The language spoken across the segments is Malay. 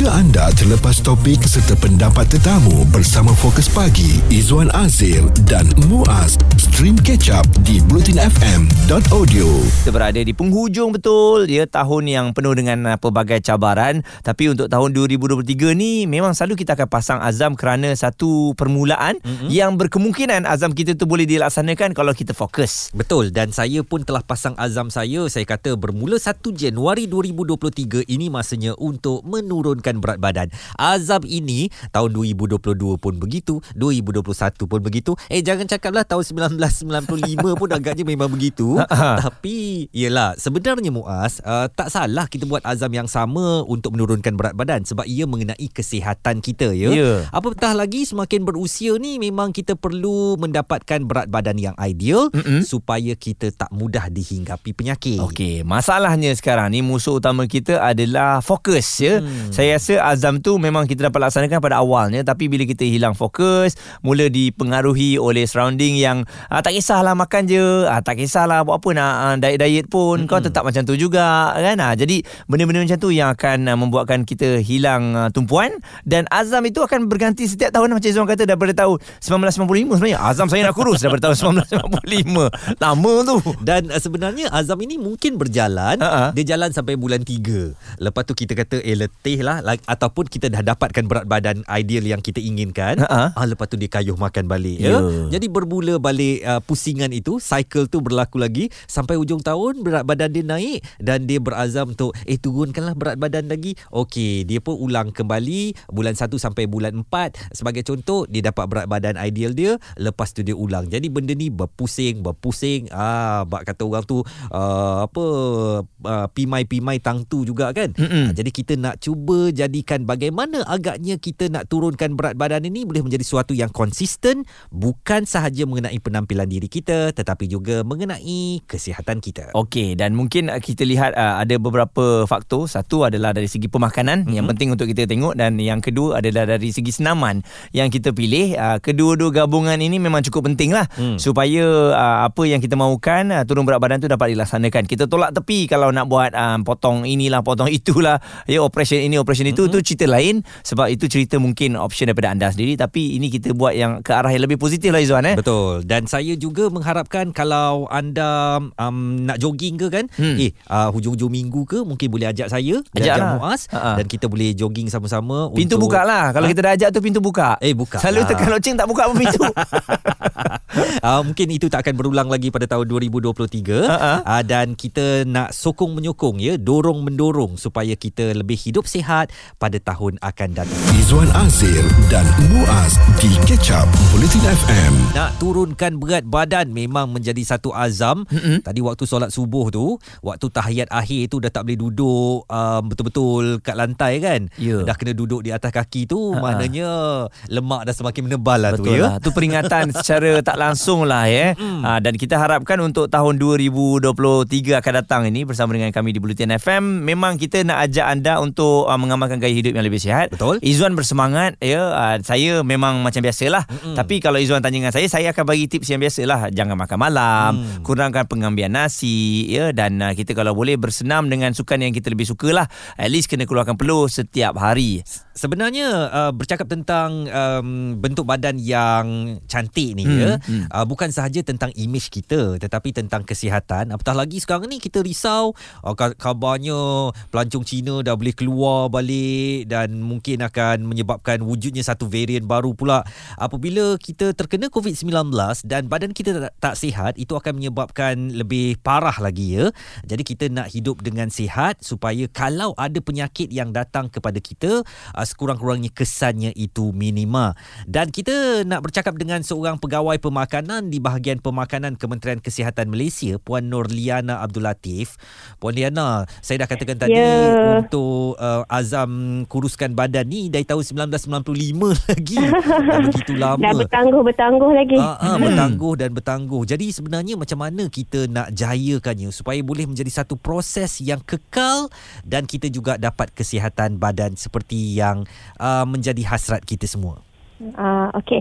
Jika anda terlepas topik serta pendapat tetamu bersama Fokus Pagi, Izwan Azir dan Muaz, stream catch up di blutinfm.audio. Kita berada di penghujung betul ya tahun yang penuh dengan uh, pelbagai cabaran tapi untuk tahun 2023 ni memang selalu kita akan pasang azam kerana satu permulaan mm-hmm. yang berkemungkinan azam kita tu boleh dilaksanakan kalau kita fokus. Betul dan saya pun telah pasang azam saya saya kata bermula 1 Januari 2023 ini masanya untuk menurunkan berat badan. Azam ini tahun 2022 pun begitu, 2021 pun begitu. Eh jangan cakaplah tahun 1995 pun agaknya memang begitu. Tapi yalah sebenarnya Muaz uh, tak salah kita buat azam yang sama untuk menurunkan berat badan sebab ia mengenai kesihatan kita ya. Ya. Apatah lagi semakin berusia ni memang kita perlu mendapatkan berat badan yang ideal Mm-mm. supaya kita tak mudah dihinggapi penyakit. Okey, masalahnya sekarang ni musuh utama kita adalah fokus ya. Hmm. Saya rasa azam tu memang kita dapat laksanakan pada awalnya tapi bila kita hilang fokus, mula dipengaruhi oleh surrounding yang ah, tak kisahlah makan je, ah, tak kisahlah buat apa nak ah, diet-diet pun, hmm. kau tetap macam tu juga kan. Ah, jadi benda-benda macam tu yang akan ah, membuatkan kita hilang ah, tumpuan dan azam itu akan berganti setiap tahun macam Izwan kata daripada tahun 1995 sebenarnya. Azam saya nak kurus daripada tahun 1995. Lama tu. Dan uh, sebenarnya azam ini mungkin berjalan Ha-ha. Dia jalan sampai bulan 3 Lepas tu kita kata Eh letih lah like, Ataupun kita dah dapatkan berat badan Ideal yang kita inginkan Ha-ha. ah, Lepas tu dia kayuh makan balik Ya. ya. Jadi bermula balik uh, Pusingan itu Cycle tu berlaku lagi Sampai hujung tahun Berat badan dia naik Dan dia berazam untuk Eh turunkanlah berat badan lagi Okey Dia pun ulang kembali Bulan 1 sampai bulan 4 Sebagai contoh Dia dapat berat badan ideal dia Lepas tu dia ulang Jadi benda ni berpusing Berpusing ah, Bak kata orang tu uh, Apa uh, Pimai-pimai tang tu juga kan Mm-mm. Ah, Jadi kita nak cuba Jadikan bagaimana agaknya Kita nak turunkan berat badan ini Boleh menjadi sesuatu yang konsisten Bukan sahaja mengenai penampilan diri kita Tetapi juga mengenai kesihatan kita Okey dan mungkin uh, kita lihat uh, ada beberapa faktor. Satu adalah dari segi pemakanan mm-hmm. yang penting untuk kita tengok dan yang kedua adalah dari segi senaman yang kita pilih. Uh, kedua-dua gabungan ini memang cukup penting lah Hmm. supaya uh, apa yang kita mahukan uh, turun berat badan tu dapat dilaksanakan. Kita tolak tepi kalau nak buat uh, potong inilah potong itulah ya operation ini operation itu Mm-hmm. tu cerita lain sebab itu cerita mungkin option daripada anda sendiri tapi ini kita buat yang ke arah yang lebih positif lah Izwan eh. Betul Dan saya juga mengharapkan Kalau anda um, Nak jogging ke kan Hmm. Eh uh, hujung-hujung minggu ke Mungkin boleh ajak saya Ajak ajak lah. Muaz Ha-ha. Dan kita boleh jogging sama-sama Pintu untuk, buka lah Kalau Ha? kita dah ajak tu pintu buka Eh, buka Selalu lah. tekan loceng tak buka pun pintu uh, Mungkin itu tak akan berulang lagi Pada tahun 2023 Ha-ha. uh, Dan kita nak sokong menyokong ya Dorong mendorong Supaya kita lebih hidup sihat Pada tahun akan datang Izwan Azir dan Muaz di Catch Up Bulletin FM. Nak turunkan berat badan memang menjadi satu azam. Mm-hmm. Tadi waktu solat subuh tu, waktu tahiyat akhir tu dah tak boleh duduk um, betul-betul kat lantai kan. Ya. Dah kena duduk di atas kaki tu, Ha-ha. maknanya lemak dah semakin menebal lah tu Betul ya. lah Tu peringatan secara tak langsung lah ya. Ha, Dan kita harapkan untuk tahun 2023 akan datang ini Bersama dengan kami di Bulletin FM Memang kita nak ajak anda untuk uh, mengamalkan gaya hidup yang lebih sihat. Betul. Izzuan bersemangat ya. Uh, Saya memang macam biasalah. Mm-mm. Tapi kalau Izzuan tanya dengan saya Saya akan bagi tips yang biasalah. Jangan makan malam Hmm. Kurangkan pengambilan nasi ya. Dan uh, kita kalau boleh bersenam dengan sukan yang kita lebih suka lah At least kena keluarkan peluh setiap hari. Sebenarnya uh, bercakap tentang um, bentuk badan yang cantik ni Hmm, ya, hmm. uh, bukan sahaja tentang imej kita tetapi tentang kesihatan. Apatah lagi sekarang ni kita risau uh, ka- kabarnya pelancong Cina dah boleh keluar balik dan mungkin akan menyebabkan wujudnya satu varian baru pula. Apabila kita terkena COVID-19 dan badan kita tak, tak sihat, itu akan menyebabkan lebih parah lagi ya. Jadi kita nak hidup dengan sihat supaya kalau ada penyakit yang datang kepada kita, uh, sekurang-kurangnya kesannya itu minima. Dan kita nak bercakap dengan seorang pegawai pemakanan di bahagian pemakanan Kementerian Kesihatan Malaysia, Puan Nurliana Abdul Latif. Puan Liana, saya dah katakan tadi Ya. untuk uh, azam kuruskan badan ni dari tahun 1995 lagi. Dah begitu lama. Dah bertangguh-bertangguh lagi. Ah, ah, bertangguh dan bertangguh. Jadi sebenarnya macam mana kita nak jayakannya supaya boleh menjadi satu proses yang kekal dan kita juga dapat kesihatan badan seperti yang uh, menjadi hasrat kita semua. Uh, okay.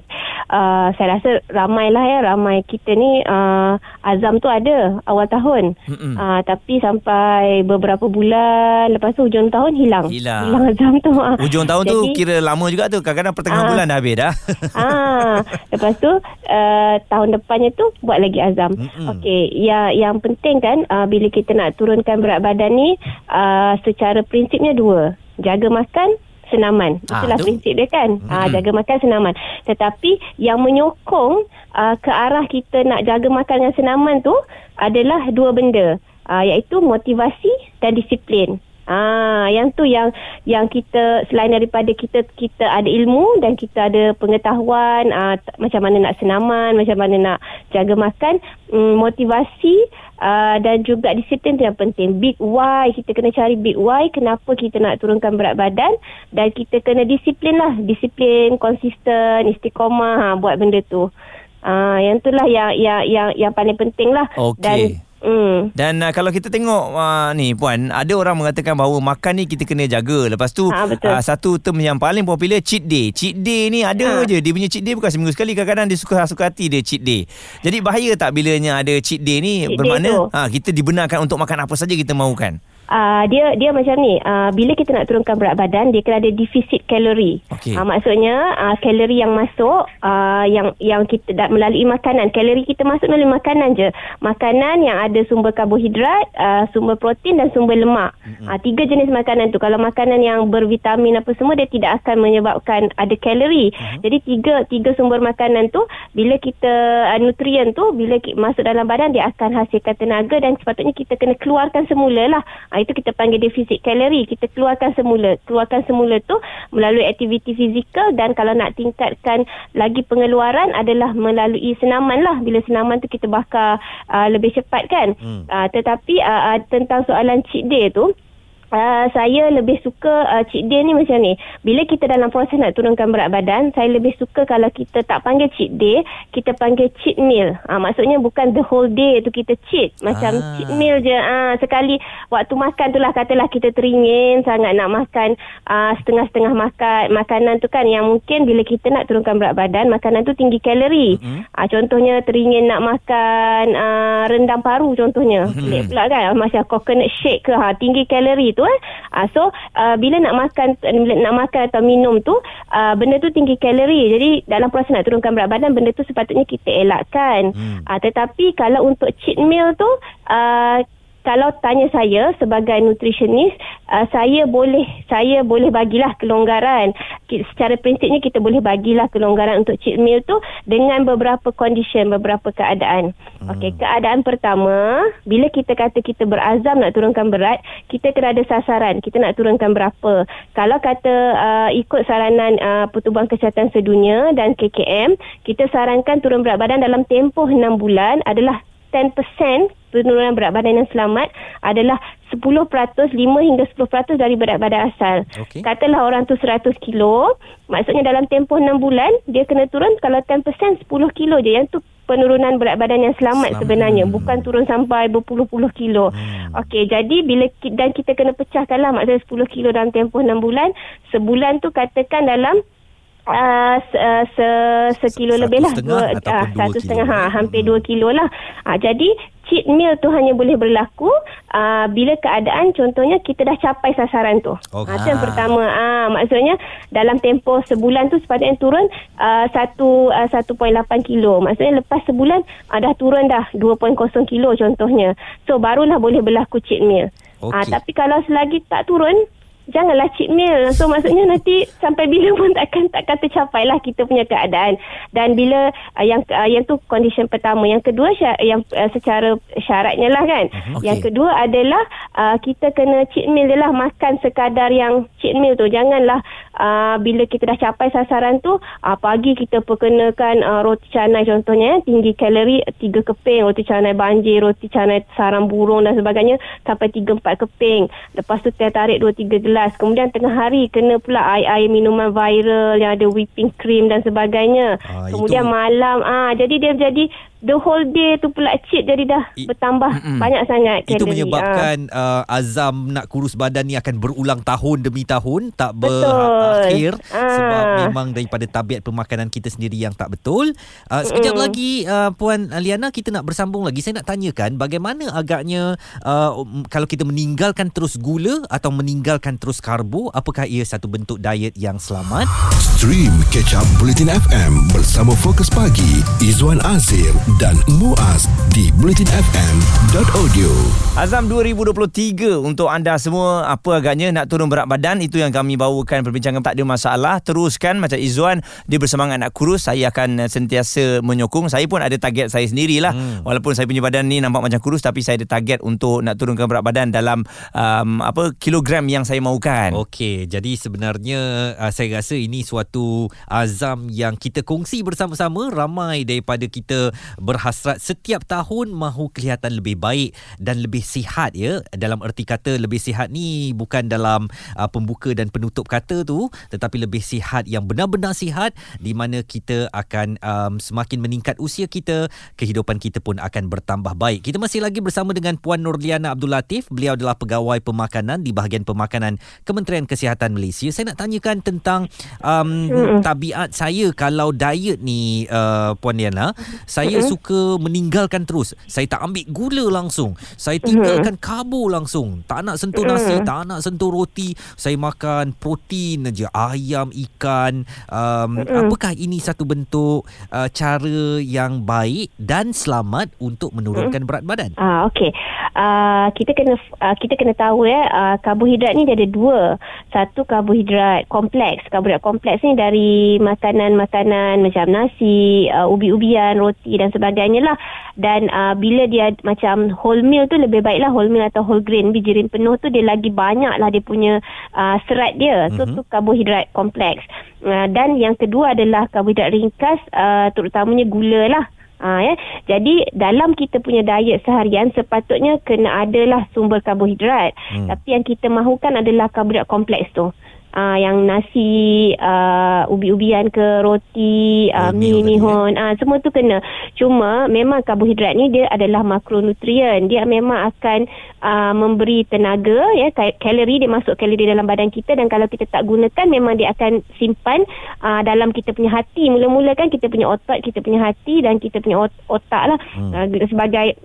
Uh, saya rasa ramai lah ya ramai kita ni uh, azam tu ada awal tahun uh, tapi sampai beberapa bulan lepas tu hujung tahun hilang Hilang. hilang azam tu. Hujung tahun tu Jadi- kira lama juga tu. Kadang-kadang pertengahan Ah. bulan dah habis dah. ah, lepas tu uh, tahun depannya tu buat lagi azam. Mm-mm. Okey, yang yang penting kan uh, bila kita nak turunkan berat badan ni uh, secara prinsipnya dua. Jaga makan senaman. Ah, Itulah tu. prinsip dia kan. Ah, Mm-mm. jaga makan senaman. Tetapi yang menyokong uh, ke arah kita nak jaga makan dengan senaman tu adalah dua benda. Uh, iaitu motivasi dan disiplin. Ah, yang tu yang yang kita selain daripada kita kita ada ilmu dan kita ada pengetahuan ah, t- macam mana nak senaman, macam mana nak jaga makan, mm, motivasi ah, dan juga disiplin tu yang penting. Big why, kita kena cari big why kenapa kita nak turunkan berat badan dan kita kena disiplin lah, disiplin, konsisten, istiqomah ha, buat benda tu. Ah, yang itulah yang yang yang yang paling penting lah. Okey. Dan mm, Dan uh, kalau kita tengok uh, ni puan, ada orang mengatakan bahawa makan ni kita kena jaga. Lepas tu Ha, betul. uh, satu term yang paling popular cheat day. Cheat day ni ada Ha. je. Dia punya cheat day bukan seminggu sekali. Kadang-kadang dia suka-suka hati dia cheat day. Jadi bahaya tak bilanya ada cheat day ni Cheat day bermakna tu. ha, kita dibenarkan untuk makan apa saja kita mahukan. Uh, dia dia macam ni uh, bila kita nak turunkan berat badan dia kena ada defisit kalori. Okey. uh, maksudnya uh, kalori yang masuk uh, yang yang kita dah melalui makanan. Kalori kita masuk melalui makanan je. Makanan yang ada sumber karbohidrat uh, sumber protein dan sumber lemak. Uh, tiga jenis makanan tu. Kalau makanan yang bervitamin apa semua dia tidak akan menyebabkan ada kalori. Jadi tiga tiga sumber makanan tu bila kita uh, nutrien tu bila masuk dalam badan dia akan hasilkan tenaga dan sepatutnya kita kena keluarkan semula lah uh, itu kita panggil defisit kalori. Kita keluarkan semula. Keluarkan semula tu melalui aktiviti fizikal dan kalau nak tingkatkan lagi pengeluaran adalah melalui senaman lah. Bila senaman tu kita bakar uh, lebih cepat kan? Hmm. uh, tetapi uh, uh, tentang soalan cheat day tu Uh, saya lebih suka uh, cheat day ni macam ni. Bila kita dalam proses nak turunkan berat badan, saya lebih suka kalau kita tak panggil cheat day, kita panggil cheat meal. Uh, maksudnya bukan the whole day tu kita cheat. Macam Ah. cheat meal je. Uh, sekali waktu makan tu lah katalah kita teringin sangat nak makan uh, setengah-setengah makan makanan tu kan yang mungkin bila kita nak turunkan berat badan, makanan tu tinggi kalori. Mhm. Uh, contohnya teringin nak makan uh, rendang paru contohnya. Pelik pula kan macam coconut shake ke ha tinggi kalori tu eh. Uh, so uh, bila nak makan bila nak makan atau minum tu uh, benda tu tinggi kalori. Jadi dalam proses nak turunkan berat badan benda tu sepatutnya kita elakkan. Hmm. Uh, tetapi kalau untuk cheat meal tu uh, kalau tanya saya sebagai nutritionist uh, saya boleh saya boleh bagilah kelonggaran. Secara prinsipnya kita boleh bagilah kelonggaran untuk cheat meal tu dengan beberapa condition beberapa keadaan. Hmm. okey keadaan pertama bila kita kata kita berazam nak turunkan berat kita kena ada sasaran. Kita nak turunkan berapa. Kalau kata uh, ikut saranan uh, Pertubuhan Kesihatan Sedunia dan KKM kita sarankan turun berat badan dalam tempoh 6 bulan adalah 10% penurunan berat badan yang selamat adalah 10%, 5 hingga 10% dari berat badan asal. Okey. Katalah orang tu 100 kilo, maksudnya dalam tempoh 6 bulan, dia kena turun kalau 10% 10 kilo je. Yang tu penurunan berat badan yang selamat Selamat. sebenarnya. Bukan turun sampai berpuluh-puluh kilo. Hmm. Okey, jadi bila dan kita kena pecahkanlah maksudnya 10 kilo dalam tempoh 6 bulan, sebulan tu katakan dalam Uh, se, uh, se, sekilo Satu lebih lah setengah dua, ataupun ah, dua satu kilo. setengah ha, hampir Hmm. dua kilo lah uh, jadi cheat meal tu hanya boleh berlaku uh, bila keadaan contohnya kita dah capai sasaran tu okay. uh, yang pertama uh, maksudnya dalam tempoh sebulan tu sepatutnya turun uh, satu uh, 1.8 kilo maksudnya lepas sebulan uh, dah turun dah 2.0 kilo contohnya so barulah boleh berlaku cheat meal Okey. uh, tapi kalau selagi tak turun janganlah cheat meal. So maksudnya nanti sampai bila pun takkan takkan tercapai lah kita punya keadaan. Dan bila uh, yang uh, yang tu condition pertama, yang kedua sya- yang uh, secara syaratnya lah kan. Mhm, Okay. Yang okey. kedua adalah uh, kita kena cheat meal dia lah makan sekadar yang cheat meal tu. Janganlah uh, bila kita dah capai sasaran tu uh, pagi kita perkenakan uh, roti canai contohnya eh, tinggi kalori tiga keping, roti canai banjir, roti canai sarang burung dan sebagainya sampai tiga empat keping. Lepas tu teh tarik dua tiga gelas. Kemudian tengah hari kena pula air-air minuman viral yang ada whipping cream dan sebagainya. Ah, Kemudian itu- malam ah jadi dia jadi the whole day tu pula cheat jadi dah I- bertambah Mm-mm. banyak sangat Itu kalori. menyebabkan uh, azam nak kurus badan ni akan berulang tahun demi tahun tak berakhir Ah. sebab memang daripada tabiat pemakanan kita sendiri yang tak betul. Uh, sekejap Mm. lagi uh, puan Liana kita nak bersambung lagi. Saya nak tanyakan bagaimana agaknya uh, um, kalau kita meninggalkan terus gula atau meninggalkan terus karbo apakah ia satu bentuk diet yang selamat? Stream Catch Up Bulletin FM bersama Fokus Pagi Izwan Azir dan Muaz di bulletinfm.audio. Azam 2023 untuk anda semua apa agaknya nak turun berat badan itu yang kami bawakan perbincangan tak ada masalah teruskan macam Izzuan dia bersemangat nak kurus saya akan eh, sentiasa menyokong saya pun ada target saya sendirilah hmm. walaupun saya punya badan ni nampak macam kurus tapi saya ada target untuk nak turunkan berat badan dalam um, apa kilogram yang saya mahukan Okey, jadi sebenarnya uh, saya rasa ini suatu azam yang kita kongsi bersama-sama. Ramai daripada kita berhasrat setiap tahun mahu kelihatan lebih baik dan lebih sihat ya. Dalam erti kata lebih sihat ni bukan dalam uh, pembuka dan penutup kata tu, tetapi lebih sihat yang benar-benar sihat di mana kita akan um, semakin meningkat usia kita, kehidupan kita pun akan bertambah baik. Kita masih lagi bersama dengan Puan Nurliana Abdul Latif. Beliau adalah pegawai pemakanan di bahagian pemakanan Kementerian Kesihatan Malaysia. Saya nak tanyakan tentang um, tabiat saya kalau diet ni uh, Puan Liana. Saya suka meninggalkan terus. Saya tak ambil gula langsung. Saya tinggalkan karbo langsung. Tak nak sentuh nasi, tak nak sentuh roti. Saya makan protein aja, ayam, ikan. Um, apakah ini satu bentuk uh, cara yang baik dan selamat untuk menurunkan berat badan? Ah okey. Ah kita kena uh, kita kena tahu ya uh, karbohidrat ni dia ada dua. Satu karbohidrat kompleks. Karbohidrat kompleks ni dari makanan-makanan macam nasi, uh, ubi-ubian, roti dan sebagainya lah. Dan uh, bila dia macam whole meal tu lebih baiklah whole meal atau whole grain bijirin penuh tu dia lagi banyak lah dia punya uh, serat dia. So mm-hmm. tu karbohidrat kompleks. Uh, dan yang kedua adalah karbohidrat ringkas uh, terutamanya gula lah. Ha, ya. Jadi dalam kita punya diet seharian sepatutnya kena adalah sumber karbohidrat. Hmm. Tapi yang kita mahukan adalah karbohidrat kompleks tu. Uh, yang nasi, uh, ubi-ubian ke, roti, uh, Oatmeal mi, tadi, mihon, uh, semua tu kena. Cuma memang karbohidrat ni dia adalah makronutrien. Dia memang akan uh, memberi tenaga, ya, ka- kalori, dia masuk kalori dalam badan kita dan kalau kita tak gunakan memang dia akan simpan uh, dalam kita punya hati. Mula-mula kan kita punya otot, kita punya hati dan kita punya ot- otak lah hmm. uh, sebagai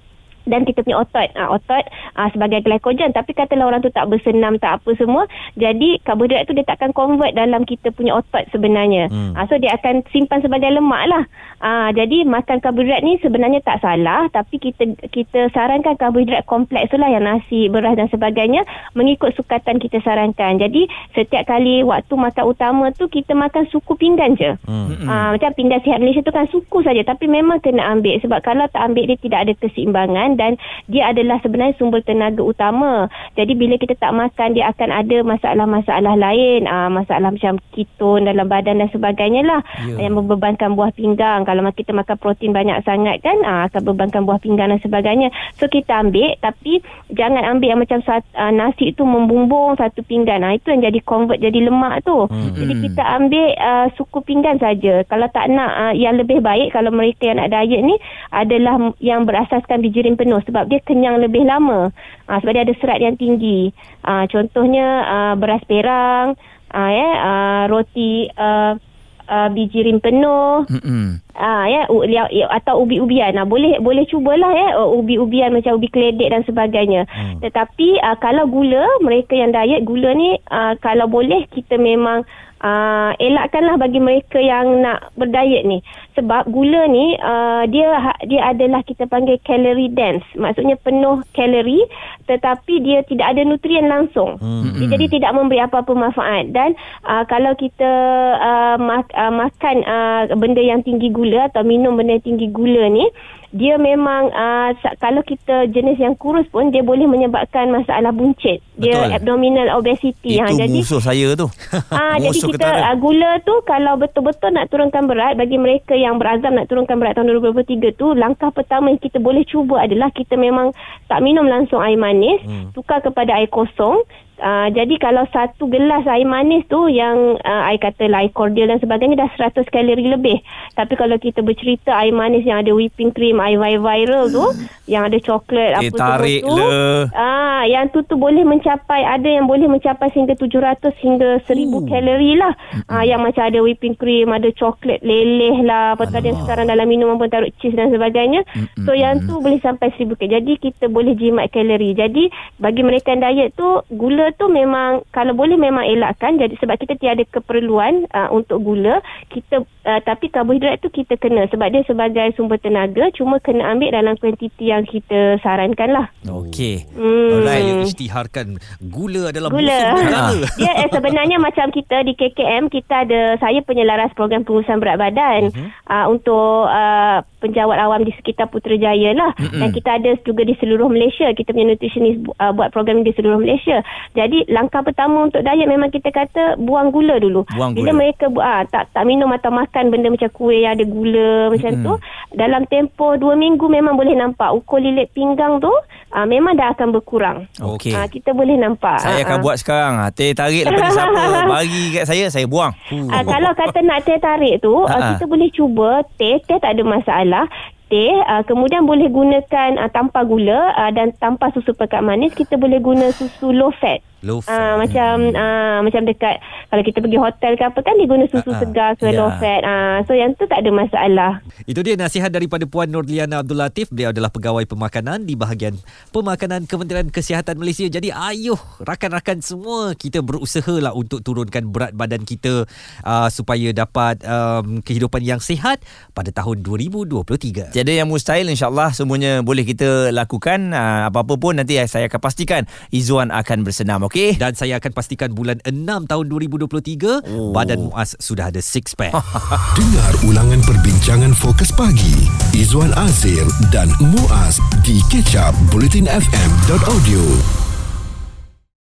dan kita punya otot uh, otot uh, sebagai glycogen. Tapi katalah orang tu tak bersenam tak apa semua jadi karbohidrat tu dia takkan convert dalam kita punya otot sebenarnya. Hmm. uh, so dia akan simpan sebagai lemak lah. Uh, jadi makan karbohidrat ni sebenarnya tak salah tapi kita kita sarankan karbohidrat kompleks tu lah yang nasi beras dan sebagainya mengikut sukatan kita sarankan. Jadi setiap kali waktu makan utama tu kita makan suku pinggan je. Hmm. Ah, macam pinggan sihat Malaysia tu kan suku saja tapi memang kena ambil. Sebab kalau tak ambil dia tidak ada keseimbangan dan dia adalah sebenarnya sumber tenaga utama. Jadi bila kita tak makan dia akan ada masalah-masalah lain, ah, masalah macam keton dalam badan dan sebagainya lah Ya. yang membebankan buah pinggang. Kalau kita makan protein banyak sangat kan ah, akan bebankan buah pinggang dan sebagainya. So kita ambil tapi jangan ambil yang macam sat, ah, nasi tu membumbung satu pinggan. Ah, itu yang jadi convert jadi lemak tu. Hmm. Jadi kita ambil uh, suku pinggan saja. Kalau tak nak uh, yang lebih baik kalau mereka yang nak diet ni adalah yang berasaskan bijirin penuh sebab dia kenyang lebih lama. Uh, sebab dia ada serat yang tinggi. Uh, contohnya uh, beras perang, uh, ya, uh, roti uh, uh, bijirin penuh. Mm-mm. Ah ya u, ya, atau ubi-ubian. Nah, boleh boleh cubalah ya uh, ubi-ubian macam ubi keledek dan sebagainya. Hmm. Tetapi uh, kalau gula mereka yang diet gula ni uh, kalau boleh kita memang uh, elakkanlah bagi mereka yang nak berdiet ni. Sebab gula ni uh, dia ha- dia adalah kita panggil calorie dense. Maksudnya penuh kalori tetapi dia tidak ada nutrien langsung. Hmm. Dia jadi tidak memberi apa-apa manfaat dan uh, kalau kita uh, mak, uh, makan uh, benda yang tinggi gula atau minum benda yang tinggi gula ni dia memang uh, kalau kita jenis yang kurus pun dia boleh menyebabkan masalah buncit. Dia Betul. abdominal obesity. Itu jadi musuh saya tu. Ah, jadi kita uh, gula tu kalau betul-betul nak turunkan berat bagi mereka yang berazam nak turunkan berat tahun 2023 tu langkah pertama yang kita boleh cuba adalah kita memang tak minum langsung air manis, Hmm. tukar kepada air kosong, Uh, jadi kalau satu gelas air manis tu yang uh, air kata lah, air cordial dan sebagainya dah 100 kalori lebih. Tapi kalau kita bercerita air manis yang ada whipping cream, air viral tu, yang ada coklat Eh, apa tarik semua tu. le. Ah, yang tu tu boleh mencapai ada yang boleh mencapai hingga 700 hingga 1000 kalori lah. Ah, yang macam ada whipping cream, ada coklat leleh lah, apa tadi yang sekarang dalam minuman pun taruh cheese dan sebagainya. So yang tu boleh sampai 1000 kalori. Jadi kita boleh jimat kalori. Jadi bagi mereka yang diet tu gula tu memang kalau boleh memang elakkan jadi sebab kita tiada keperluan uh, untuk gula kita uh, tapi karbohidrat tu kita kena sebab dia sebagai sumber tenaga cuma kena ambil dalam kuantiti yang kita sarankan lah. Okey. Hmm. Alright, saya isytiharkan gula adalah Gula. musuh negara. Dia eh, sebenarnya macam kita di KKM kita ada saya penyelaras program pengurusan berat badan uh-huh. uh, untuk uh, penjawat awam di sekitar Putrajaya lah uh-huh. dan kita ada juga di seluruh Malaysia kita punya nutritionist uh, buat program di seluruh Malaysia. Jadi langkah pertama untuk diet memang kita kata buang gula dulu. Buang Bila gula. mereka bu- ah, tak tak minum atau makan benda macam kuih yang ada gula macam Mm-mm. tu dalam tempoh 2 minggu memang boleh nampak ukur lilit pinggang tu ah, memang dah akan berkurang. Okey. Ah, kita boleh nampak. Saya akan ah. buat sekarang. Teh tarik lepas ni siapa bagi kat saya, saya buang. Ah, kalau kata nak teh tarik tu, uh, kita boleh cuba teh, teh tak ada masalah. Teh, uh, kemudian boleh gunakan uh, tanpa gula uh, dan tanpa susu pekat manis, kita boleh guna susu low fat. Low fat. Ah macam ah macam dekat kalau kita pergi hotel ke apa kan dia guna susu Ah, ah. segar ke Ya. low fat. Ah so yang tu tak ada masalah. Itu dia nasihat daripada Puan Nurliana Abdul Latif. Beliau adalah pegawai pemakanan di bahagian pemakanan Kementerian Kesihatan Malaysia. Jadi ayuh rakan-rakan semua kita berusaha lah untuk turunkan berat badan kita uh, supaya dapat um, kehidupan yang sihat pada tahun 2023. Tiada yang mustahil insyaAllah semuanya boleh kita lakukan. Ah, apa-apa pun nanti saya akan pastikan Izzuan akan bersenam. Okey? Dan saya akan pastikan bulan 6 tahun 2023 oh. badan Muaz sudah ada six pack. Dengar ulangan perbincangan fokus pagi Izwan Azir dan Muaz di kecap bulletinfm.audio